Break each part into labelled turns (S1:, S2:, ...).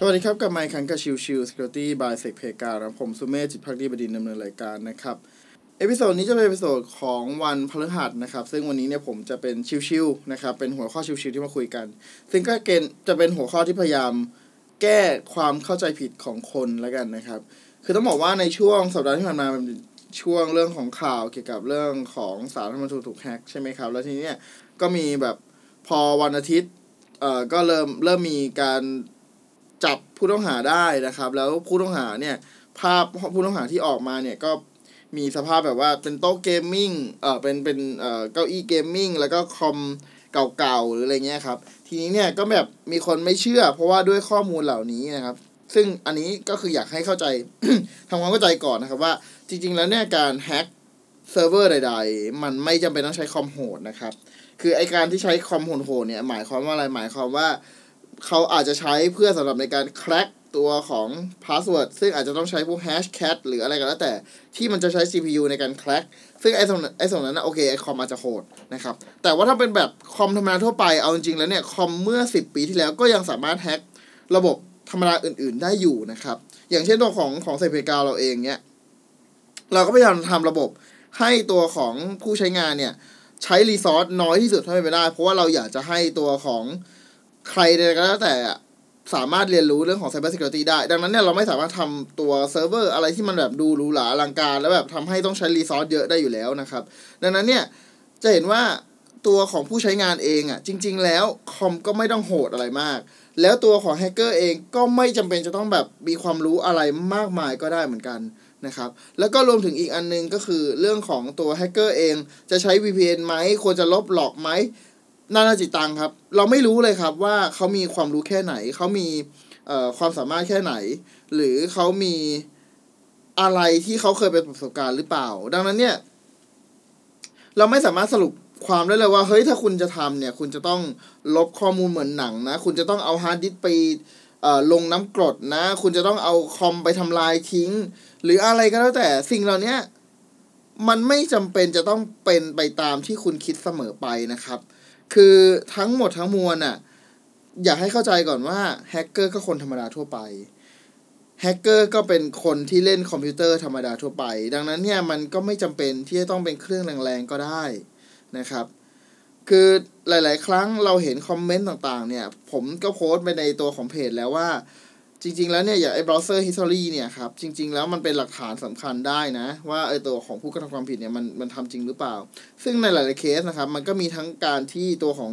S1: สวัสดีครับ กับไมค์คันกับชิวชิว Security by s e c p กาครนะผมสุเมธจิตภักดีบดินทร์ดำเนินรายการนะครับ episode นี้จะเป็น episode ของวันพฤหัสนะครับ ซึ่งวันนี้เนี่ยผมจะเป็นชิวๆนะครับ เป็นหัวข้อชิวๆที่มาคุยกัน ซึ่งก็เกณฑ์จะเป็นหัวข้อที่พยายามแก้ความเข้าใจผิดของคนแล้วกันนะครับ คือต้องบอกว่าในช่วงสัปดาห์ที่ผ่านมาเป็นช่วงเรื่องของข่าวเกี่ยวกับเรื่องของศาลรัฐธรรมนูญถูกแฮกใช่ไหมครับ แล้วทีนี้เนี่ยก็มีแบบพอวันอาทิตย์เอ่อก็เริ่มเริ่มมีการ จับผู้ต้องหาได้นะครับ แล้วผู้ต้องหาเนี่ยภาพผู้ต้องหาที่ออกมาเนี่ยก็มีสภาพแบบว่าเป็นโต๊ะ gaming เออเป็นเป็นเอ่อเก้าอี้ gaming แล้วก็คอมเก่าๆหรืออะไรเงี้ยครับ ทีนี้เนี่ยก็แบบมีคนไม่เชื่อ เพราะว่าด้วยข้อมูลเหล่านี้นะครับ ซึ่งอันนี้ก็คืออยากให้เข้าใจทำความเข้าใจก่อนนะครับว่าจริง ๆ แล้วเนี่ยการแฮ็กเซิร์ฟเวอร์ใด ๆ มันไม่จำเป็นต้องใช้คอมโหดนะครับ คือไอการที่ใช้คอมโหดๆเนี่ยหมายความว่าอะไรหมายความว่า เขาอาจจะใช้เพื่อสำหรับในการ crack ตัวของ password ซึ่งอาจจะต้องใช้พวก hashcat หรืออะไรก็แล้วแต่ ที่มันจะใช้ CPU ในการ crack ซึ่งไอ้ส่วนไอ้ส่วนนั้นนะโอเคไอ้คอมอาจจะโหดนะครับ แต่ว่าถ้าเป็นแบบคอมธรรมดาทั่วไปเอาจริงๆแล้วเนี่ย คอมเมื่อ 10 ปีที่แล้วก็ยังสามารถแฮ็กระบบธรรมดาอื่น ๆ ได้อยู่นะครับ อย่างเช่นตัวของของเซเพกาเราเองเนี่ยเราก็พยายามทำระบบให้ตัวของผู้ใช้งานเนี่ย ใช้ resource น้อยที่สุดเท่าที่ไปได้ เพราะว่าเราอยากจะให้ตัวของ ใครใดก็แล้วแต่สามารถเรียนรู้เรื่องของ Cyber Security ได้ ดังนั้นเนี่ยเราไม่สามารถทำตัวเซิร์ฟเวอร์อะไรที่มันแบบดูหรูหราอลังการ แล้วแบบทำให้ต้องใช้ resource เยอะได้อยู่แล้วนะครับ ดังนั้นเนี่ยจะเห็นว่าตัวของผู้ใช้งานเองอะ จริง ๆ แล้วคอมก็ไม่ต้องโหดอะไรมาก แล้วตัวของแฮกเกอร์เองก็ไม่จำเป็นจะต้องแบบมีความรู้อะไรมากมายก็ได้เหมือนกันนะครับ แล้วก็รวมถึงอีกอันนึงก็คือเรื่องของตัวแฮกเกอร์เองจะใช้ VPN ไหมควรจะลบหลอกไหม นานาจิตตังครับ เราไม่รู้เลยครับว่าเขามีความรู้แค่ไหน เขามีเอ่อความสามารถแค่ไหน หรือเขามีอะไรที่เขาเคยเป็นประสบการณ์หรือเปล่า ดังนั้นเนี่ย เราไม่สามารถสรุปความได้เลยว่า เฮ้ยถ้าคุณจะทำเนี่ย คุณจะต้องลบข้อมูลเหมือนหนังนะ คุณจะต้องเอาฮาร์ดดิสก์ไปลงน้ำกรดนะ คุณจะต้องเอาคอมไปทำลายทิ้ง หรืออะไรก็แล้วแต่สิ่งเหล่านี้มันไม่จำเป็นจะต้องเป็นไปตามที่คุณคิดเสมอไปนะครับ คือทั้งหมดทั้งมวลอะ อยากให้เข้าใจก่อนว่าแฮกเกอร์ก็คนธรรมดาทั่วไปแฮกเกอร์ก็เป็นคนที่เล่นคอมพิวเตอร์ธรรมดาทั่วไป ดังนั้นเนี่ยมันก็ไม่จำเป็นที่จะต้องเป็นเครื่องแรงๆก็ได้นะครับ คือหลาย ๆ ครั้งเราเห็นคอมเมนต์ต่างๆ เนี่ย ผมก็โพสต์ไปในตัวของเพจแล้วว่า จริง ๆ แล้วเนี่ยอย่างไอ้ browser history เนี่ยครับจริง ๆ แล้วมันเป็นหลักฐานสำคัญได้นะ ว่าไอ้ตัวของผู้กระทำความผิดเนี่ยมันมันทำจริงหรือเปล่า ซึ่งในหลายๆเคสนะครับ มันก็มีทั้งการที่ตัวของ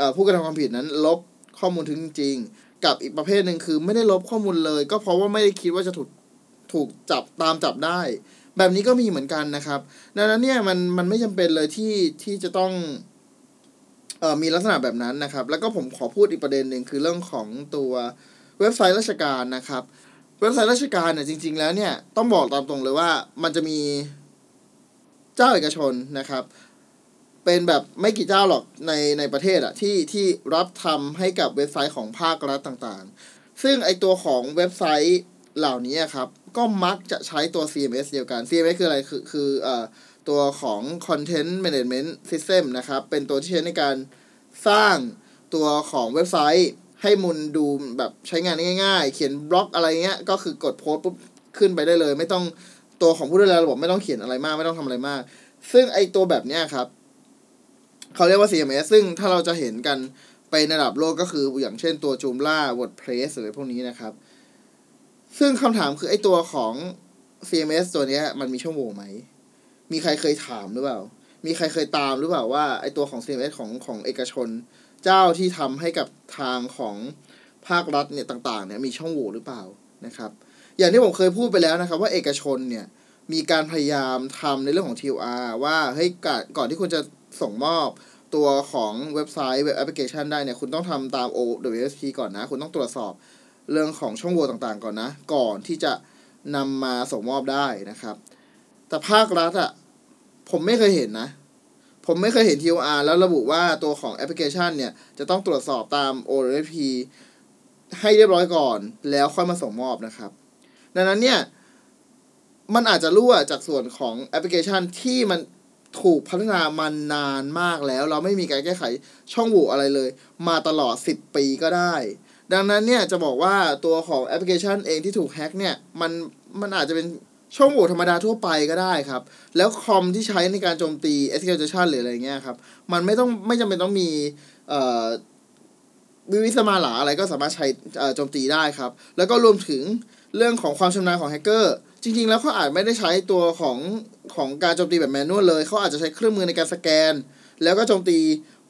S1: อผู้กระทำความผิดนั้นลบข้อมูลทิ้งจริง กับอีกประเภทหนึ่งคือไม่ได้ลบข้อมูลเลย ก็เพราะว่าไม่ได้คิดว่าจะถูกถูกจับตามจับได้ แบบนี้ก็มีเหมือนกันนะครับ ดังนั้นเนี่ยมันมันไม่จำเป็นเลยที่ที่จะต้องเอ่อมีลักษณะแบบนั้นนะครับ แล้วก็ผมขอพูดอีกประเด็นหนึ่งคือเรื่องของตัว เว็บไซต์ราชการนะครับ เว็บไซต์ราชการเนี่ยจริง ๆ แล้วเนี่ยต้องบอกตามตรงเลยว่ามันจะมีเจ้าเอกชนนะครับ เป็นแบบไม่กี่เจ้าหรอกในในประเทศอะที่ที่รับทำให้กับเว็บไซต์ของภาครัฐต่างๆ ซึ่งไอตัวของเว็บไซต์เหล่านี้ครับ ก็มักจะใช้ตัว CMS เดียวกัน CMS คืออะไรคือคือเอ่อตัวของ Content Management System นะครับ เป็นตัวที่ใช้ในการสร้างตัวของเว็บไซต์ ให้มุนดูแบบใช้งานง่ายๆ เขียนบล็อกอะไรเงี้ย ก็คือกดโพสต์ปุ๊บขึ้นไปได้เลย ไม่ต้องตัวของผู้ดูแลระบบไม่ต้องเขียนอะไรมาก ไม่ต้องทำอะไรมาก ซึ่งไอตัวแบบเนี้ยครับเขาเรียกว่า CMS ซึ่งถ้าเราจะเห็นกันไปในระดับโลกก็คืออย่างเช่นตัว Joomla WordPress หรือพวกนี้นะครับ ซึ่งคำถามคือไอตัวของ CMS ตัวเนี้ยมันมีช่องโหว่ไหม มีใครเคยถามหรือเปล่า มีใครเคยตามหรือเปล่าว่าไอตัวของ CMS ของของเอกชน เจ้าที่ทำให้กับทางของภาครัฐเนี่ยต่างๆเนี่ยมีช่องโหว่หรือเปล่านะครับ อย่างที่ผมเคยพูดไปแล้วนะครับ ว่าเอกชนเนี่ยมีการพยายามทำในเรื่องของ TOR ว่าเฮ้ยก่อนที่คุณจะส่งมอบตัวของเว็บไซต์เว็บแอปพลิเคชันได้เนี่ยคุณต้องทำตาม OWASP ก่อนนะ คุณต้องตรวจสอบเรื่องของช่องโหว่ต่างๆก่อนนะ ก่อนที่จะนำมาส่งมอบได้นะครับ แต่ภาครัฐอะผมไม่เคยเห็นนะ ผมไม่เคยเห็น TOR แล้วระบุว่าตัวของแอปพลิเคชันเนี่ย จะต้องตรวจสอบตาม OWASP ให้เรียบร้อยก่อน แล้วค่อยมาส่งมอบนะครับ ดังนั้นเนี่ย มันอาจจะรั่วจากส่วนของแอปพลิเคชันที่มันถูกพัฒนามานานมากแล้ว เราไม่มีการแก้ไขช่องโหว่อะไรเลย มาตลอด 10 ปีก็ได้ ดังนั้นเนี่ยจะบอกว่าตัวของแอปพลิเคชันเองที่ถูกแฮ็กเนี่ย มันมันอาจจะเป็น ช่องโหว่ธรรมดาทั่วไปก็ได้ครับ แล้วคอมที่ใช้ในการโจมตี execution หรืออะไรเงี้ยครับ มันไม่ต้องไม่จำเป็นต้องมีเอ่อวิวิสมาหลาอะไรก็สามารถใช้อ่อโจมตีได้ครับ แล้วก็รวมถึงเรื่องของความชำนาญของแฮกเกอร์จริง ๆ แล้วเขาอาจไม่ได้ใช้ตัวของของการโจมตีแบบ manual เลย เขาอาจจะใช้เครื่องมือในการสแกน แล้วก็โจมตี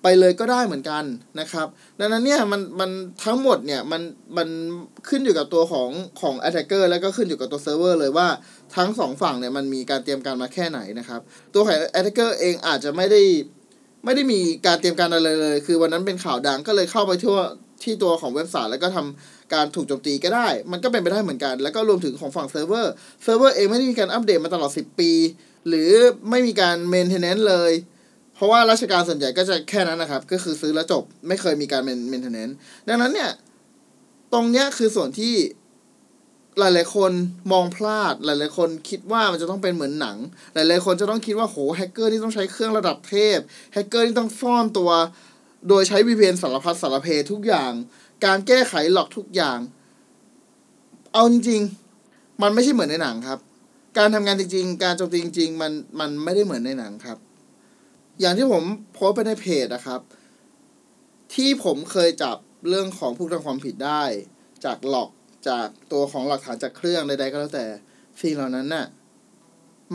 S1: ไปเลยก็ได้เหมือนกันนะครับ ดังนั้นเนี่ยมันมันทั้งหมดเนี่ยมันมันขึ้นอยู่กับตัวของของ attacker แล้วก็ขึ้นอยู่กับตัวเซิร์ฟเวอร์เลยว่าทั้งสองฝั่งเนี่ยมันมีการเตรียมการมาแค่ไหนนะครับ ตัวของ attacker เองอาจจะไม่ได้ไม่ได้มีการเตรียมการอะไรเลย คือวันนั้นเป็นข่าวดังก็เลยเข้าไปทั่วที่ตัวของเว็บไซต์แล้วก็ทำการถูกโจมตีก็ได้ มันก็เป็นไปได้เหมือนกัน แล้วก็รวมถึงของฝั่งเซิร์ฟเวอร์ เซิร์ฟเวอร์เองไม่ได้มีการอัปเดตมาตลอด 10 ปี หรือไม่มีการ maintenance เลย ราะว่าราชการส่วนใหญ่ก็จะแค่นั้นนะครับ ก็คือซื้อแล้วจบไม่เคยมีการ maintenance ดังนั้นเนี่ย ตรงเนี้ยคือส่วนที่หลายๆคนมองพลาด หลายๆคนคิดว่ามันจะต้องเป็นเหมือนหนัง หลายๆคนจะต้องคิดว่าโหแฮกเกอร์ที่ต้องใช้เครื่องระดับเทพแฮกเกอร์ที่ต้องซ่อนตัว โดยใช้ VPN สารพัดสารเพทุกอย่าง การแก้ไขหลอกทุกอย่าง เอาจริงๆ มันไม่ใช่เหมือนในหนังครับ การทำงานจริง ๆ การโจมตีจริง ๆ มันมันไม่ได้เหมือนในหนังครับ อย่างที่ผมโพสไปในเพจนะครับ ที่ผมเคยจับเรื่องของผู้กระทำความผิดได้ จากหลอกจากตัวของหลักฐานจากเครื่องใดๆก็แล้วแต่สิ่งเหล่านั้นน่ะ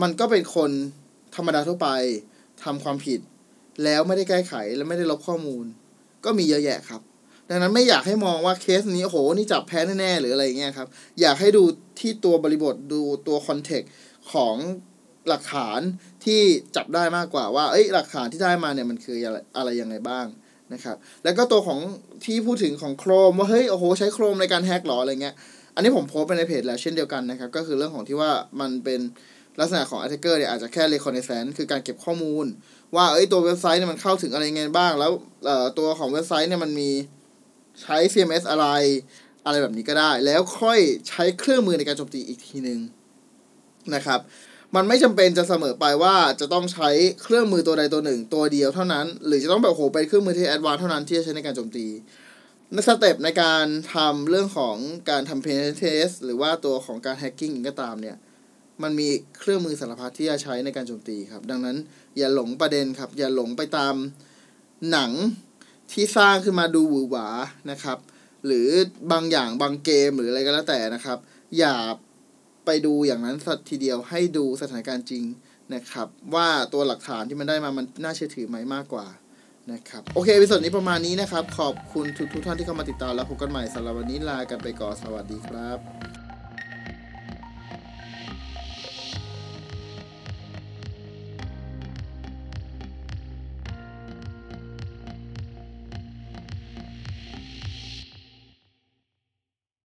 S1: มันก็เป็นคนธรรมดาทั่วไปทำความผิด แล้วไม่ได้แก้ไขและไม่ได้ลบข้อมูล ก็มีเยอะแยะครับ ดังนั้นไม่อยากให้มองว่าเคสนี้โอ้โหนี่จับแพ้แน่ๆหรืออะไรเงี้ยครับ อยากให้ดูที่ตัวบริบทดูตัวคอนเทกต์ของ หลักฐานที่จับได้มากกว่าว่า เอ้ยหลักฐานที่ได้มาเนี่ยมันคืออะไระไรยังไงบ้างนะครับ แล้วก็ตัวของที่พูดถึงของโครมว่าเฮ้ยโอ้โหใช้โครมในการแฮกหรออะไรเงี้ย อันนี้ผมโพสไปในเพจแล้วเช่นเดียวกันนะครับ ก็คือเรื่องของที่ว่ามันเป็นลักษณะของ attacker เนี่ยอาจจะแค่ reconnaissance คือการเก็บข้อมูล ว่าเอ้ยตัวเว็บไซต์เนี่ยมันเข้าถึงอะไรยังไงบ้าง แล้วเอ่อตัวของเว็บไซต์เนี่ยมันมีใช้ CMS อะไรอะไรแบบนี้ก็ได้ แล้วค่อยใช้เครื่องมือในการโจมตีอีกทีหนึ่งนะครับ มันไม่จำเป็นจะเสมอไปว่าจะต้องใช้เครื่องมือตัวใดตัวหนึ่ง ตัวเดียวเท่านั้น หรือจะต้องแบบโหเป็นเครื่องมือที่แอดวานเท่านั้นที่จะใช้ในการโจมตีในสเต็ปในการทำเรื่องของการทำ penetration หรือว่าตัวของการ hacking ก็ตามเนี่ย มันมีเครื่องมือสารพัดที่จะใช้ในการโจมตีครับ ดังนั้นอย่าหลงประเด็นครับ อย่าหลงไปตามหนังที่สร้างขึ้นมาดูหวือหวานะครับ หรือบางอย่างบางเกมหรืออะไรก็แล้วแต่นะครับ อย่า ไปดูอย่างนั้นสักทีเดียวให้ดูสถานการณ์จริงนะครับ ว่าตัวหลักฐานที่มันได้มามันน่าเชื่อถือไหมมากกว่านะครับโอเควิดีโอนี้ประมาณนี้นะครับ ขอบคุณทุกทุกท่านที่เข้ามาติดตามแล้วพบกันใหม่สำหรับวันนี้ลากันไปก่อนสวัสดีครับ